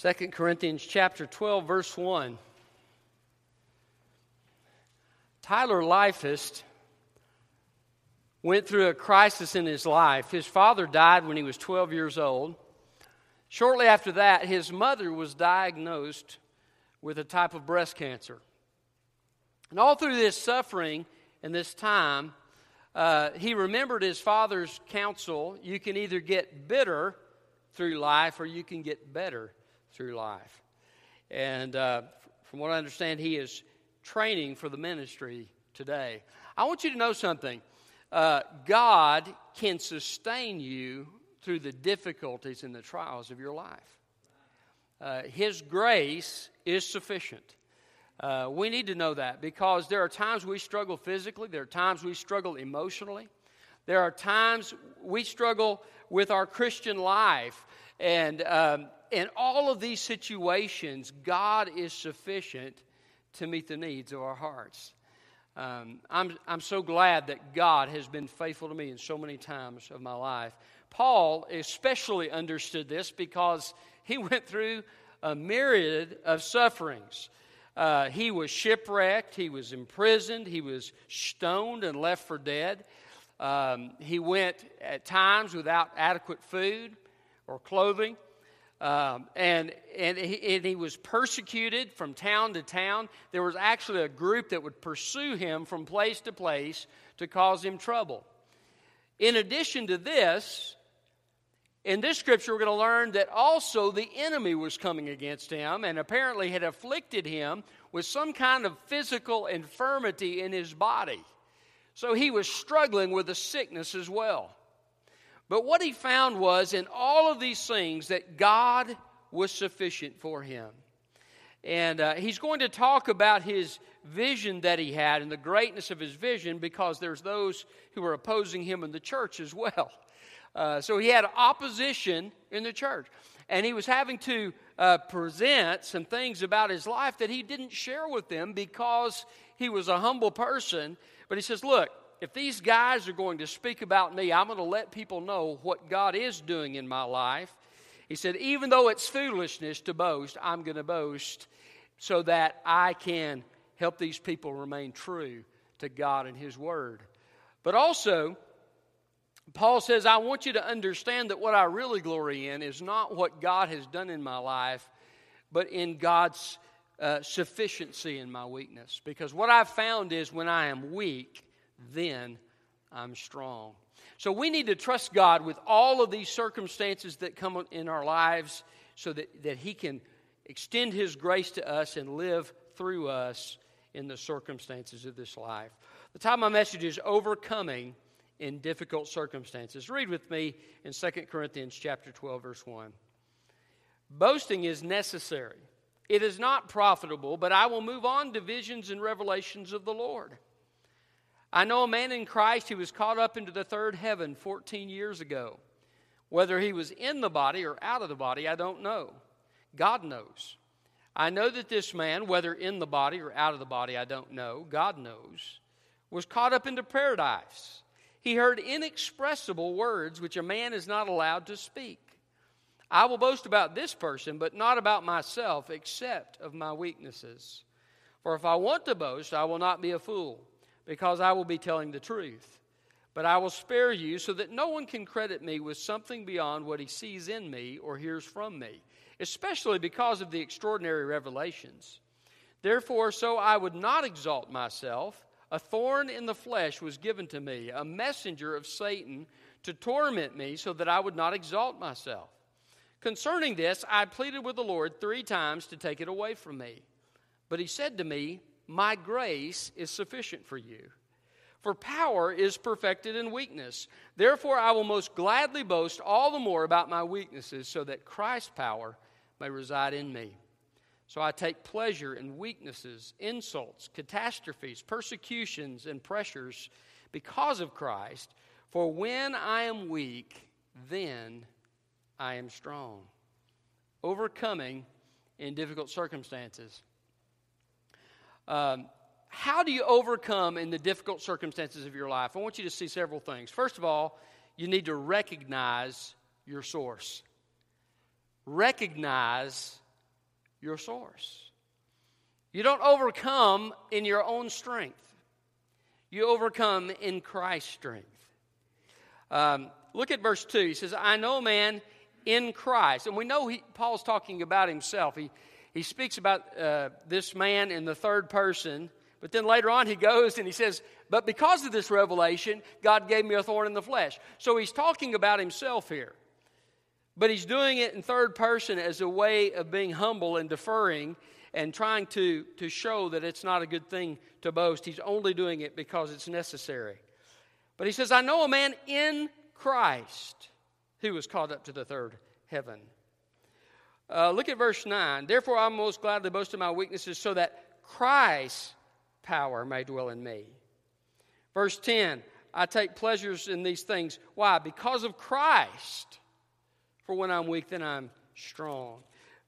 2 Corinthians chapter 12 verse 1. Tyler Leifest went through a crisis in his life. His father died when he was 12 years old. Shortly after that, his mother was diagnosed with a type of breast cancer. And all through this suffering and this time, uh, he remembered his father's counsel you can either get bitter through life or you can get better through life. And uh, from what I understand, he is training for the ministry today. I want you to know something uh, God can sustain you through the difficulties and the trials of your life. Uh, his grace is sufficient. Uh, we need to know that because there are times we struggle physically, there are times we struggle emotionally, there are times we struggle with our Christian life. And um, in all of these situations, God is sufficient to meet the needs of our hearts. Um, I'm, I'm so glad that God has been faithful to me in so many times of my life. Paul especially understood this because he went through a myriad of sufferings. Uh, he was shipwrecked, he was imprisoned, he was stoned and left for dead. Um, he went at times without adequate food or clothing. Um, and, and he, and, he, was persecuted from town to town. There was actually a group that would pursue him from place to place to cause him trouble. In addition to this, in this scripture, we're going to learn that also the enemy was coming against him and apparently had afflicted him with some kind of physical infirmity in his body. So he was struggling with a sickness as well. But what he found was in all of these things that God was sufficient for him. And uh, he's going to talk about his vision that he had and the greatness of his vision because there's those who are opposing him in the church as well. Uh, so he had opposition in the church. And he was having to uh, present some things about his life that he didn't share with them because he was a humble person. But he says, Look, if these guys are going to speak about me, I'm going to let people know what God is doing in my life. He said, Even though it's foolishness to boast, I'm going to boast so that I can help these people remain true to God and His Word. But also, Paul says, I want you to understand that what I really glory in is not what God has done in my life, but in God's uh, sufficiency in my weakness. Because what I've found is when I am weak, then I'm strong. So we need to trust God with all of these circumstances that come in our lives so that, that He can extend His grace to us and live through us in the circumstances of this life. The title of my message is Overcoming in difficult circumstances. Read with me in 2 Corinthians chapter 12 verse 1. Boasting is necessary. It is not profitable, but I will move on to visions and revelations of the Lord. I know a man in Christ who was caught up into the third heaven 14 years ago. Whether he was in the body or out of the body, I don't know. God knows. I know that this man, whether in the body or out of the body, I don't know, God knows, was caught up into paradise he heard inexpressible words which a man is not allowed to speak. I will boast about this person, but not about myself, except of my weaknesses. For if I want to boast, I will not be a fool, because I will be telling the truth. But I will spare you so that no one can credit me with something beyond what he sees in me or hears from me, especially because of the extraordinary revelations. Therefore, so I would not exalt myself a thorn in the flesh was given to me, a messenger of Satan to torment me so that I would not exalt myself. Concerning this, I pleaded with the Lord three times to take it away from me. But he said to me, My grace is sufficient for you. For power is perfected in weakness. Therefore, I will most gladly boast all the more about my weaknesses, so that Christ's power may reside in me. So I take pleasure in weaknesses, insults, catastrophes, persecutions, and pressures because of Christ. For when I am weak, then I am strong. Overcoming in difficult circumstances. Um, how do you overcome in the difficult circumstances of your life? I want you to see several things. First of all, you need to recognize your source. Recognize your source. You don't overcome in your own strength, you overcome in Christ's strength. Um, look at verse 2. He says, I know man in Christ. And we know he, Paul's talking about himself. He, he speaks about uh, this man in the third person, but then later on he goes and he says, But because of this revelation, God gave me a thorn in the flesh. So he's talking about himself here. But he's doing it in third person as a way of being humble and deferring and trying to, to show that it's not a good thing to boast. He's only doing it because it's necessary. But he says, I know a man in Christ who was caught up to the third heaven. Uh, look at verse 9. Therefore, I most gladly boast of my weaknesses so that Christ's power may dwell in me. Verse 10 I take pleasures in these things. Why? Because of Christ. For when I'm weak, then I'm strong.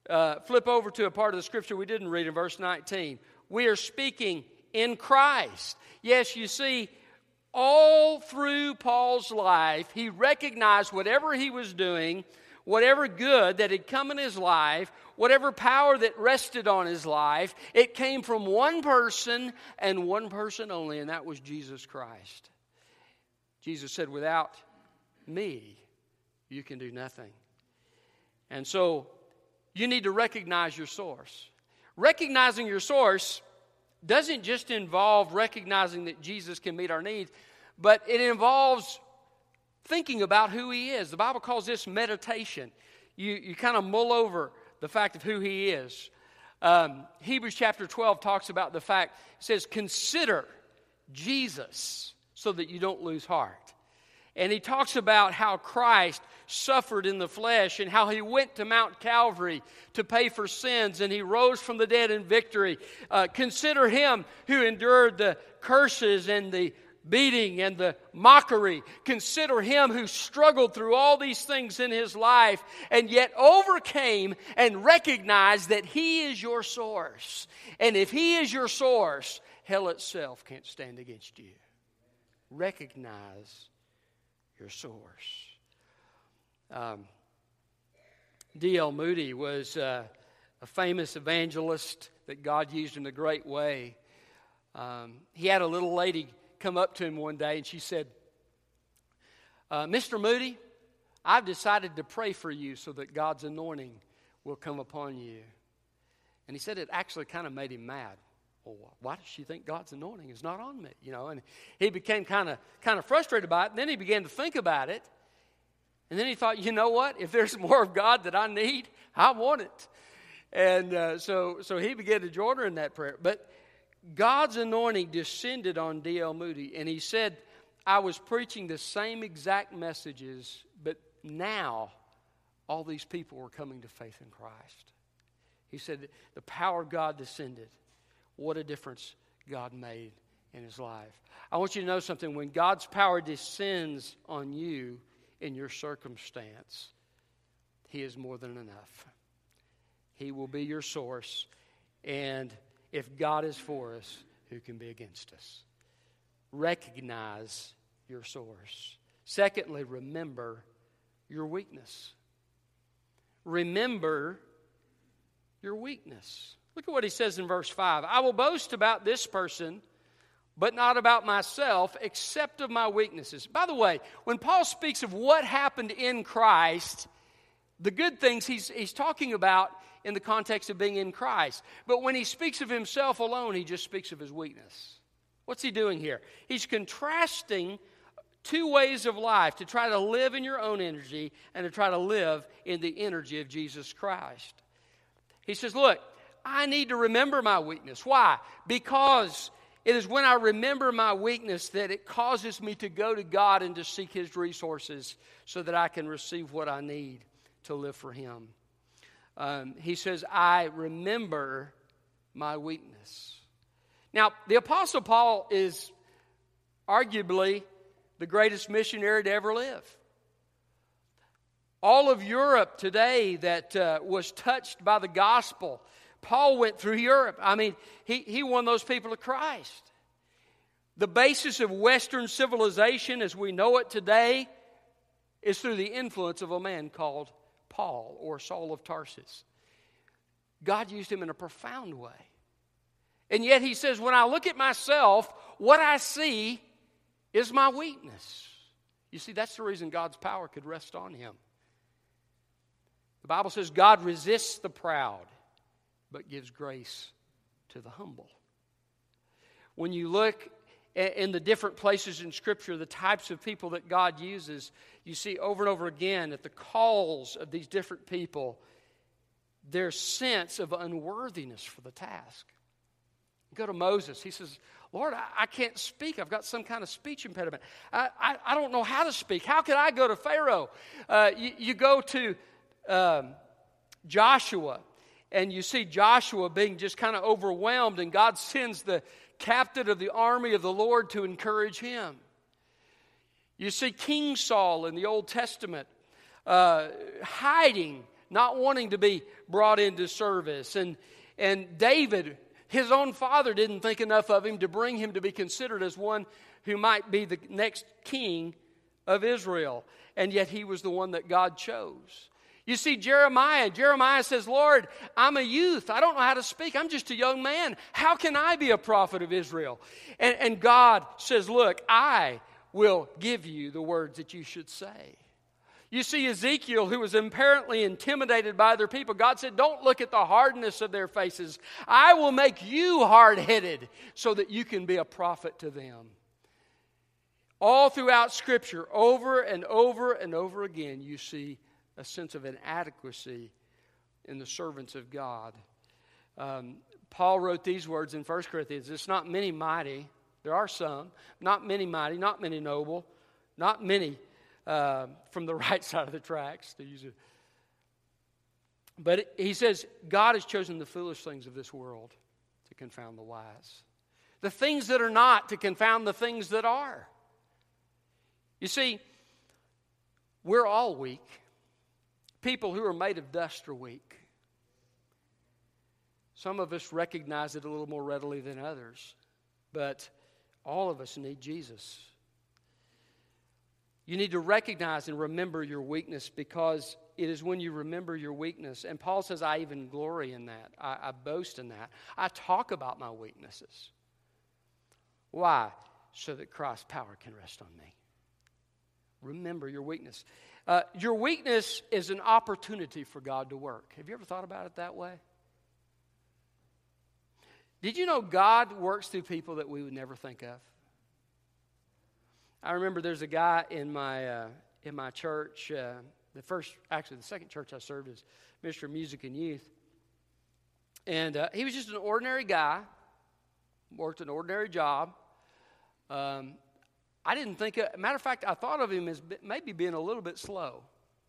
Uh, flip over to a part of the scripture we didn't read in verse 19. We are speaking in Christ. Yes, you see, all through Paul's life, he recognized whatever he was doing, whatever good that had come in his life, whatever power that rested on his life, it came from one person and one person only, and that was Jesus Christ. Jesus said, Without me, you can do nothing. And so you need to recognize your source. Recognizing your source doesn't just involve recognizing that Jesus can meet our needs, but it involves thinking about who he is. The Bible calls this meditation. You, you kind of mull over the fact of who he is. Um, Hebrews chapter 12 talks about the fact, it says, consider Jesus so that you don't lose heart. And he talks about how Christ suffered in the flesh and how he went to Mount Calvary to pay for sins and he rose from the dead in victory. Uh, consider him who endured the curses and the beating and the mockery. Consider him who struggled through all these things in his life and yet overcame and recognized that he is your source. And if he is your source, hell itself can't stand against you. Recognize your source. Um, D.L. Moody was uh, a famous evangelist that God used in a great way. Um, he had a little lady come up to him one day and she said, uh, Mr. Moody, I've decided to pray for you so that God's anointing will come upon you. And he said it actually kind of made him mad well, why does she think God's anointing is not on me? You know, and he became kind of kind of frustrated by it. And then he began to think about it. And then he thought, you know what? If there's more of God that I need, I want it. And uh, so, so he began to join her in that prayer. But God's anointing descended on D.L. Moody, and he said, I was preaching the same exact messages, but now all these people were coming to faith in Christ. He said, the power of God descended. What a difference God made in his life. I want you to know something. When God's power descends on you in your circumstance, He is more than enough. He will be your source. And if God is for us, who can be against us? Recognize your source. Secondly, remember your weakness. Remember your weakness. Look at what he says in verse 5 I will boast about this person, but not about myself, except of my weaknesses. By the way, when Paul speaks of what happened in Christ, the good things he's, he's talking about in the context of being in Christ. But when he speaks of himself alone, he just speaks of his weakness. What's he doing here? He's contrasting two ways of life to try to live in your own energy and to try to live in the energy of Jesus Christ. He says, Look, I need to remember my weakness. Why? Because it is when I remember my weakness that it causes me to go to God and to seek His resources so that I can receive what I need to live for Him. Um, he says, I remember my weakness. Now, the Apostle Paul is arguably the greatest missionary to ever live. All of Europe today that uh, was touched by the gospel Paul went through Europe. I mean, he, he won those people to Christ. The basis of Western civilization as we know it today is through the influence of a man called Paul or Saul of Tarsus. God used him in a profound way. And yet he says, when I look at myself, what I see is my weakness. You see, that's the reason God's power could rest on him. The Bible says God resists the proud, but gives grace to the humble. When you look in the different places in Scripture, the types of people that God uses, you see over and over again at the calls of these different people, their sense of unworthiness for the task. Go to Moses. He says, Lord, I, I can't speak. I've got some kind of speech impediment. I, I, I, don't know how to speak. How can I go to Pharaoh? Uh, you, you, go to um, Joshua, and you see Joshua being just kind of overwhelmed, and God sends the captain of the army of the Lord to encourage him. You see King Saul in the Old Testament uh, hiding, not wanting to be brought into service. And, and David, his own father, didn't think enough of him to bring him to be considered as one who might be the next king of Israel. And yet he was the one that God chose. You see, Jeremiah, Jeremiah says, Lord, I'm a youth. I don't know how to speak. I'm just a young man. How can I be a prophet of Israel? And, and God says, Look, I will give you the words that you should say. You see, Ezekiel, who was apparently intimidated by other people, God said, Don't look at the hardness of their faces. I will make you hard headed so that you can be a prophet to them. All throughout Scripture, over and over and over again, you see a sense of inadequacy in the servants of God. Um, Paul wrote these words in 1 Corinthians It's not many mighty, there are some, not many mighty, not many noble, not many uh, from the right side of the tracks, to use it. But he says, God has chosen the foolish things of this world to confound the wise. The things that are not to confound the things that are. You see, we're all weak people who are made of dust are weak. Some of us recognize it a little more readily than others, but all of us need Jesus. You need to recognize and remember your weakness because it is when you remember your weakness. And Paul says, I even glory in that. I, I boast in that. I talk about my weaknesses. Why? So that Christ's power can rest on me. Remember your weakness. Uh, your weakness is an opportunity for God to work. Have you ever thought about it that way? Did you know God works through people that we would never think of? I remember there's a guy in my, uh, in my church, uh, the first, actually, the second church I served as Minister of Music and Youth. And uh, he was just an ordinary guy, worked an ordinary job. Um, I didn't think, of, matter of fact, I thought of him as maybe being a little bit slow.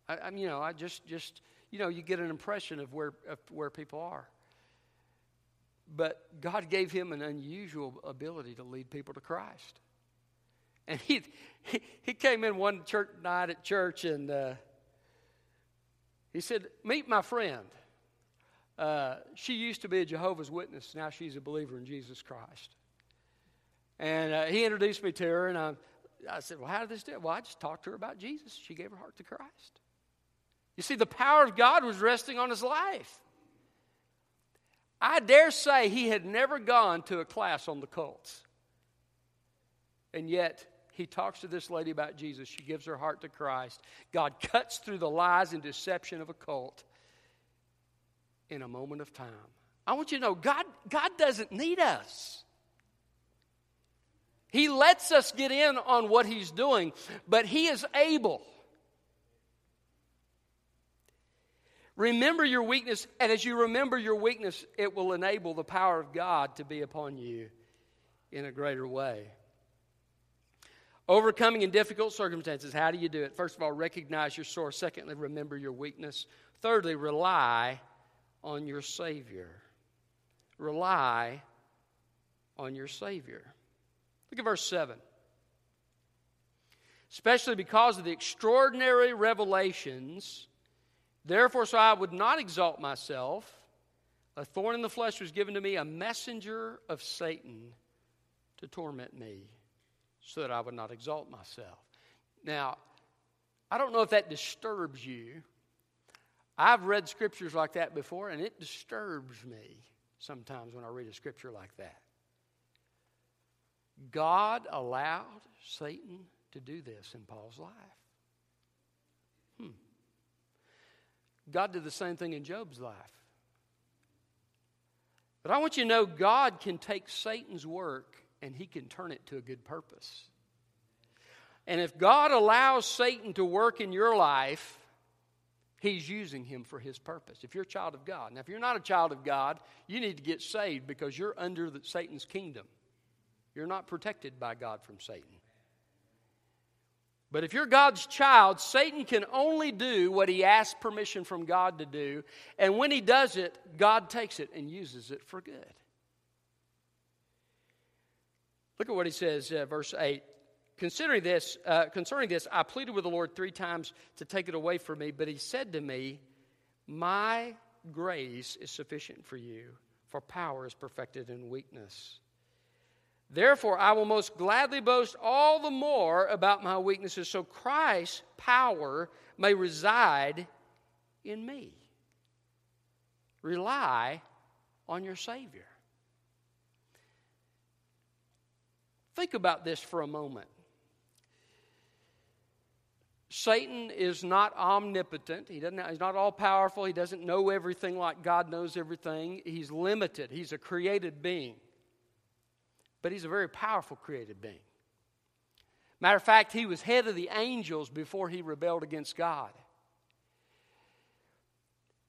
I, I you know, I just, just, you know, you get an impression of where, of where people are. But God gave him an unusual ability to lead people to Christ. And he, he, he came in one church night at church and uh, he said, Meet my friend. Uh, she used to be a Jehovah's Witness. Now she's a believer in Jesus Christ. And uh, he introduced me to her, and I, I said, Well, how did this do? Well, I just talked to her about Jesus. She gave her heart to Christ. You see, the power of God was resting on his life. I dare say he had never gone to a class on the cults. And yet, he talks to this lady about Jesus. She gives her heart to Christ. God cuts through the lies and deception of a cult in a moment of time. I want you to know God, God doesn't need us. He lets us get in on what He's doing, but He is able. Remember your weakness, and as you remember your weakness, it will enable the power of God to be upon you in a greater way. Overcoming in difficult circumstances, how do you do it? First of all, recognize your source. Secondly, remember your weakness. Thirdly, rely on your Savior. Rely on your Savior. Look at verse 7. Especially because of the extraordinary revelations, therefore, so I would not exalt myself. A thorn in the flesh was given to me, a messenger of Satan to torment me, so that I would not exalt myself. Now, I don't know if that disturbs you, I've read scriptures like that before, and it disturbs me sometimes when I read a scripture like that. God allowed Satan to do this in Paul's life. Hmm. God did the same thing in Job's life. But I want you to know God can take Satan's work and he can turn it to a good purpose. And if God allows Satan to work in your life, He's using him for his purpose. If you're a child of God. Now, if you're not a child of God, you need to get saved because you're under the, Satan's kingdom. You're not protected by God from Satan. But if you're God's child, Satan can only do what he asks permission from God to do. And when he does it, God takes it and uses it for good. Look at what he says, uh, verse 8. Considering this, uh, concerning this, I pleaded with the Lord three times to take it away from me, but he said to me, My grace is sufficient for you, for power is perfected in weakness. Therefore, I will most gladly boast all the more about my weaknesses, so Christ's power may reside in me. Rely on your Savior. Think about this for a moment. Satan is not omnipotent. He doesn't, he's not all powerful. He doesn't know everything like God knows everything. He's limited. He's a created being. But he's a very powerful created being. Matter of fact, he was head of the angels before he rebelled against God.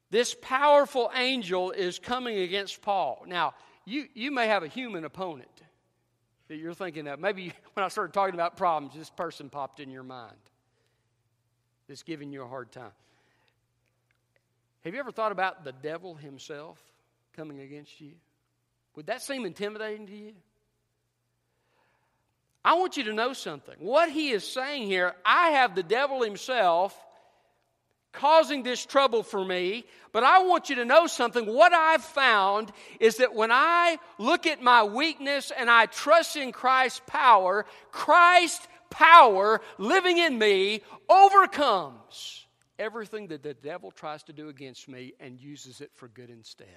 This powerful angel is coming against Paul. Now, you, you may have a human opponent that you're thinking of. Maybe when I started talking about problems, this person popped in your mind that's giving you a hard time. Have you ever thought about the devil himself coming against you? Would that seem intimidating to you? I want you to know something. What he is saying here, I have the devil himself causing this trouble for me, but I want you to know something. What I've found is that when I look at my weakness and I trust in Christ's power, Christ's power living in me overcomes everything that the devil tries to do against me and uses it for good instead.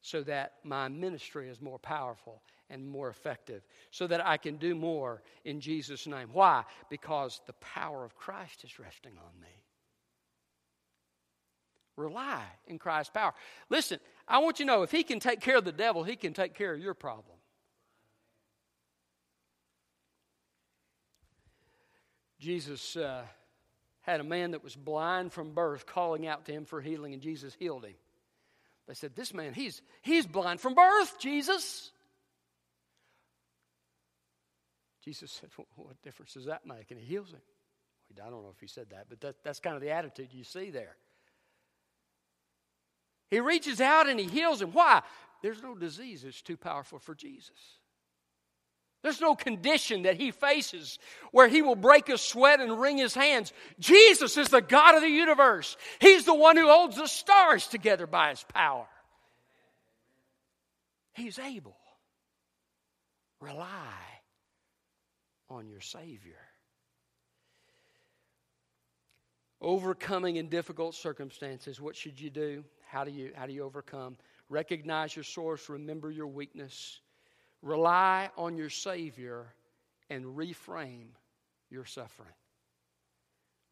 So that my ministry is more powerful and more effective, so that I can do more in Jesus' name. Why? Because the power of Christ is resting on me. Rely in Christ's power. Listen, I want you to know if He can take care of the devil, He can take care of your problem. Jesus uh, had a man that was blind from birth calling out to him for healing, and Jesus healed him. They said, This man, he's, he's blind from birth, Jesus. Jesus said, What difference does that make? And he heals him. I don't know if he said that, but that, that's kind of the attitude you see there. He reaches out and he heals him. Why? There's no disease that's too powerful for Jesus. There's no condition that he faces where he will break a sweat and wring his hands. Jesus is the God of the universe. He's the one who holds the stars together by his power. He's able. Rely on your Savior. Overcoming in difficult circumstances, what should you do? How do you, how do you overcome? Recognize your source, remember your weakness Rely on your Savior and reframe your suffering.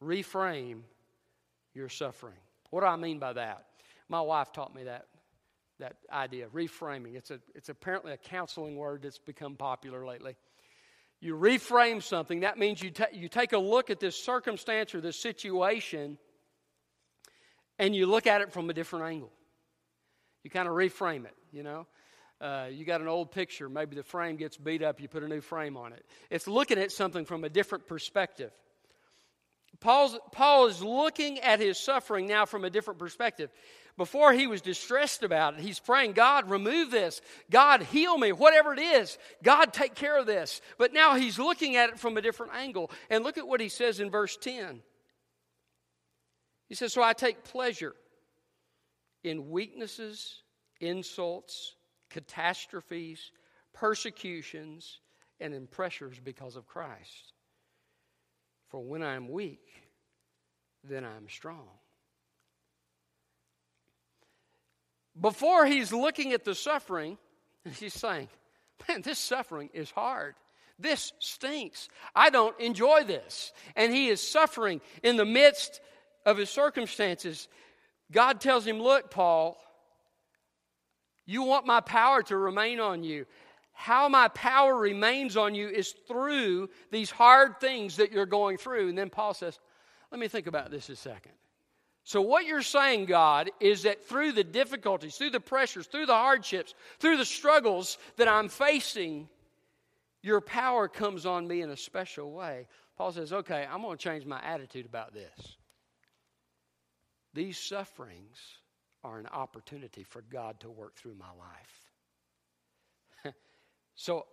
Reframe your suffering. What do I mean by that? My wife taught me that, that idea, reframing. It's, a, it's apparently a counseling word that's become popular lately. You reframe something, that means you, you take a look at this circumstance or this situation and you look at it from a different angle. You kind of reframe it, you know. Uh, you got an old picture, maybe the frame gets beat up, you put a new frame on it. It's looking at something from a different perspective. Paul's, Paul is looking at his suffering now from a different perspective. Before he was distressed about it, he's praying, God, remove this. God, heal me. Whatever it is, God, take care of this. But now he's looking at it from a different angle. And look at what he says in verse 10. He says, So I take pleasure in weaknesses, insults, catastrophes, persecutions, and in pressures because of Christ. For when I'm weak, then I'm strong. Before he's looking at the suffering, he's saying, Man, this suffering is hard. This stinks. I don't enjoy this. And he is suffering in the midst of his circumstances. God tells him, Look, Paul, you want my power to remain on you. How my power remains on you is through these hard things that you're going through. And then Paul says, Let me think about this a second. So, what you're saying, God, is that through the difficulties, through the pressures, through the hardships, through the struggles that I'm facing, your power comes on me in a special way. Paul says, okay, I'm going to change my attitude about this. These sufferings are an opportunity for God to work through my life. so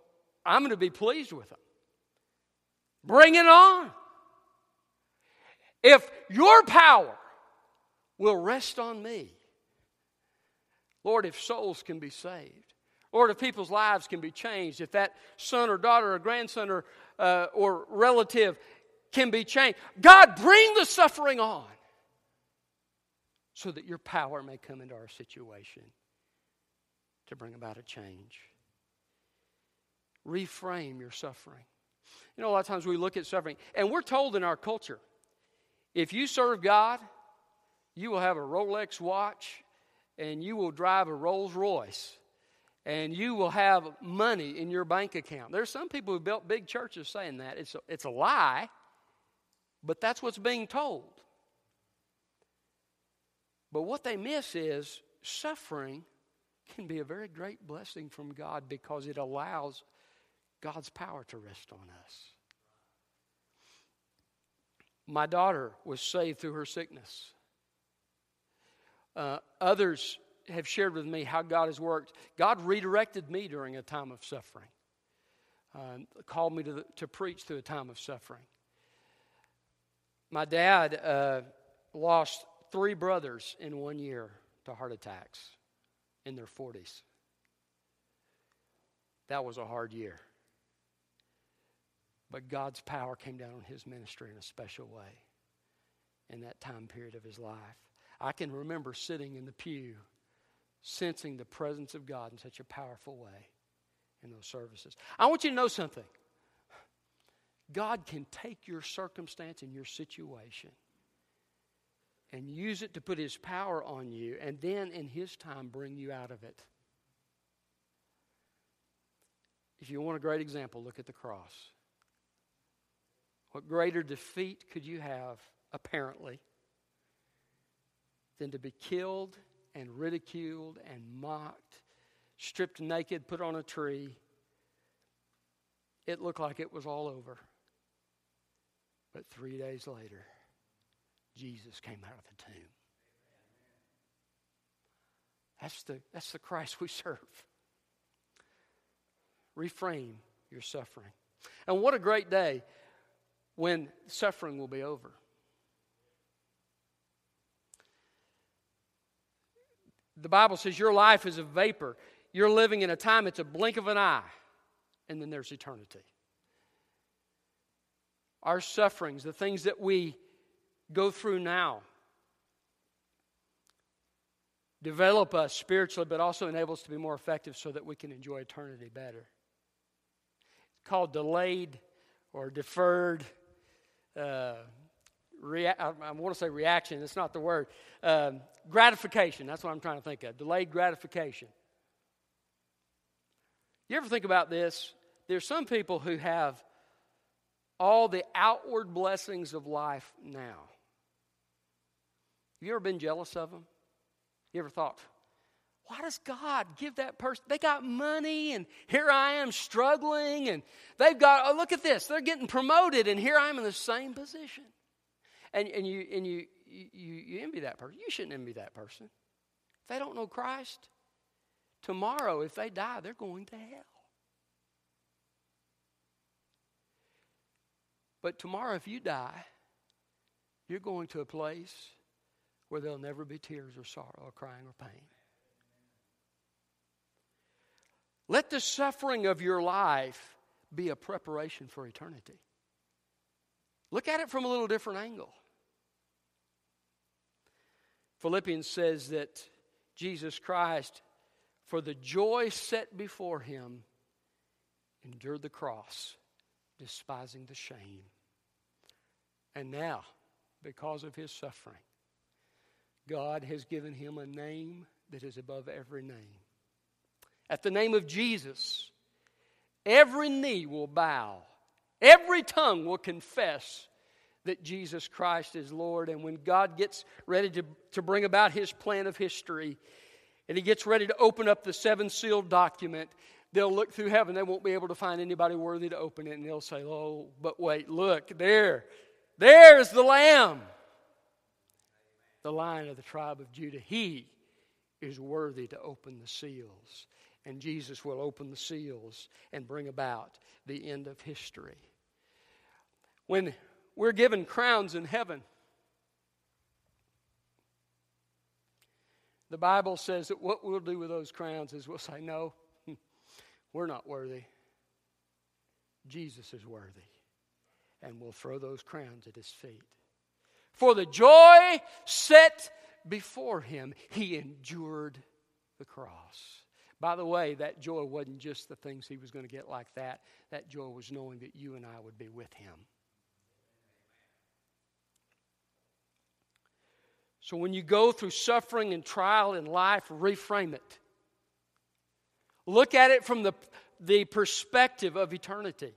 I'm going to be pleased with them. Bring it on. If your power will rest on me. Lord, if souls can be saved, Lord, if people's lives can be changed, if that son or daughter or grandson or, uh, or relative can be changed, God, bring the suffering on so that your power may come into our situation to bring about a change. Reframe your suffering. You know, a lot of times we look at suffering, and we're told in our culture if you serve God, you will have a Rolex watch and you will drive a Rolls Royce and you will have money in your bank account. There's some people who built big churches saying that. It's a, it's a lie, but that's what's being told. But what they miss is suffering can be a very great blessing from God because it allows God's power to rest on us. My daughter was saved through her sickness. Uh, others have shared with me how God has worked. God redirected me during a time of suffering, uh, called me to, the, to preach through a time of suffering. My dad uh, lost three brothers in one year to heart attacks in their 40s. That was a hard year. But God's power came down on his ministry in a special way in that time period of his life. I can remember sitting in the pew, sensing the presence of God in such a powerful way in those services. I want you to know something God can take your circumstance and your situation and use it to put His power on you, and then in His time bring you out of it. If you want a great example, look at the cross. What greater defeat could you have, apparently? Than to be killed and ridiculed and mocked, stripped naked, put on a tree. It looked like it was all over. But three days later, Jesus came out of the tomb. That's the, that's the Christ we serve. Reframe your suffering. And what a great day when suffering will be over. The Bible says your life is a vapor. You're living in a time, it's a blink of an eye, and then there's eternity. Our sufferings, the things that we go through now, develop us spiritually, but also enable us to be more effective so that we can enjoy eternity better. It's called delayed or deferred uh, rea- I, want to say reaction, it's not the word. Um, gratification, that's what I'm trying to think of. Delayed gratification. You ever think about this? There's some people who have all the outward blessings of life now. Have you ever been jealous of them? You ever thought, why does God give that person? They got money, and here I am struggling, and they've got, oh, look at this, they're getting promoted, and here I'm in the same position and, and, you, and you, you, you envy that person. You shouldn't envy that person. If they don't know Christ, tomorrow, if they die, they're going to hell. But tomorrow, if you die, you're going to a place where there'll never be tears or sorrow or crying or pain. Let the suffering of your life be a preparation for eternity. Look at it from a little different angle. Philippians says that Jesus Christ, for the joy set before him, endured the cross, despising the shame. And now, because of his suffering, God has given him a name that is above every name. At the name of Jesus, every knee will bow, every tongue will confess that Jesus Christ is Lord. And when God gets ready to, to bring about his plan of history, and he gets ready to open up the seven sealed document, they'll look through heaven. They won't be able to find anybody worthy to open it. And they'll say, Oh, but wait, look, there, there's the Lamb, the lion of the tribe of Judah. He is worthy to open the seals. And Jesus will open the seals and bring about the end of history. When we're given crowns in heaven, the Bible says that what we'll do with those crowns is we'll say, No, we're not worthy. Jesus is worthy. And we'll throw those crowns at his feet. For the joy set before him, he endured the cross. By the way, that joy wasn't just the things he was going to get like that. That joy was knowing that you and I would be with him. So when you go through suffering and trial in life, reframe it. Look at it from the, the perspective of eternity.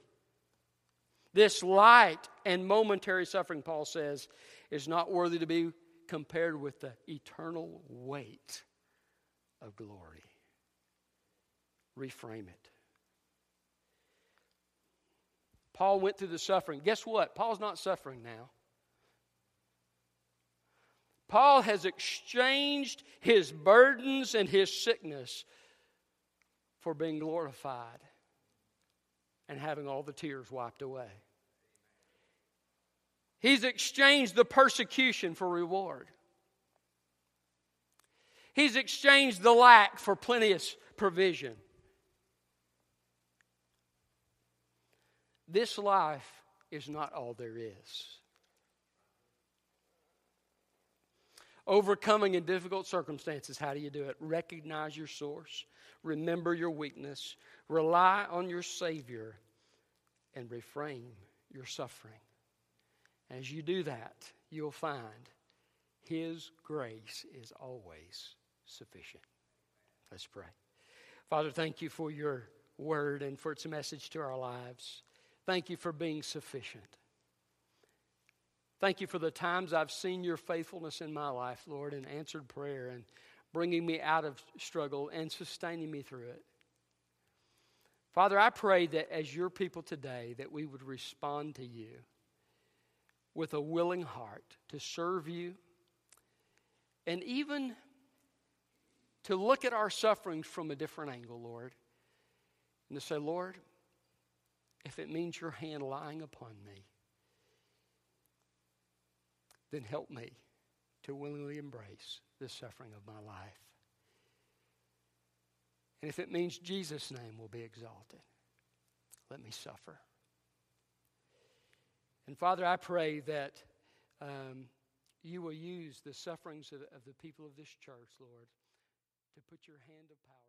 This light and momentary suffering, Paul says, is not worthy to be compared with the eternal weight of glory. Reframe it. Paul went through the suffering. Guess what? Paul's not suffering now. Paul has exchanged his burdens and his sickness for being glorified and having all the tears wiped away. He's exchanged the persecution for reward. He's exchanged the lack for plenteous provision. This life is not all there is. Overcoming in difficult circumstances, how do you do it? Recognize your source, remember your weakness, rely on your Savior, and refrain your suffering. As you do that, you'll find His grace is always sufficient. Let's pray. Father, thank you for your word and for its message to our lives. Thank you for being sufficient. Thank you for the times I've seen your faithfulness in my life, Lord, and answered prayer and bringing me out of struggle and sustaining me through it. Father, I pray that as your people today that we would respond to you with a willing heart to serve you and even to look at our sufferings from a different angle, Lord, and to say, Lord, if it means your hand lying upon me, then help me to willingly embrace the suffering of my life. And if it means Jesus' name will be exalted, let me suffer. And Father, I pray that um, you will use the sufferings of, of the people of this church, Lord, to put your hand of power.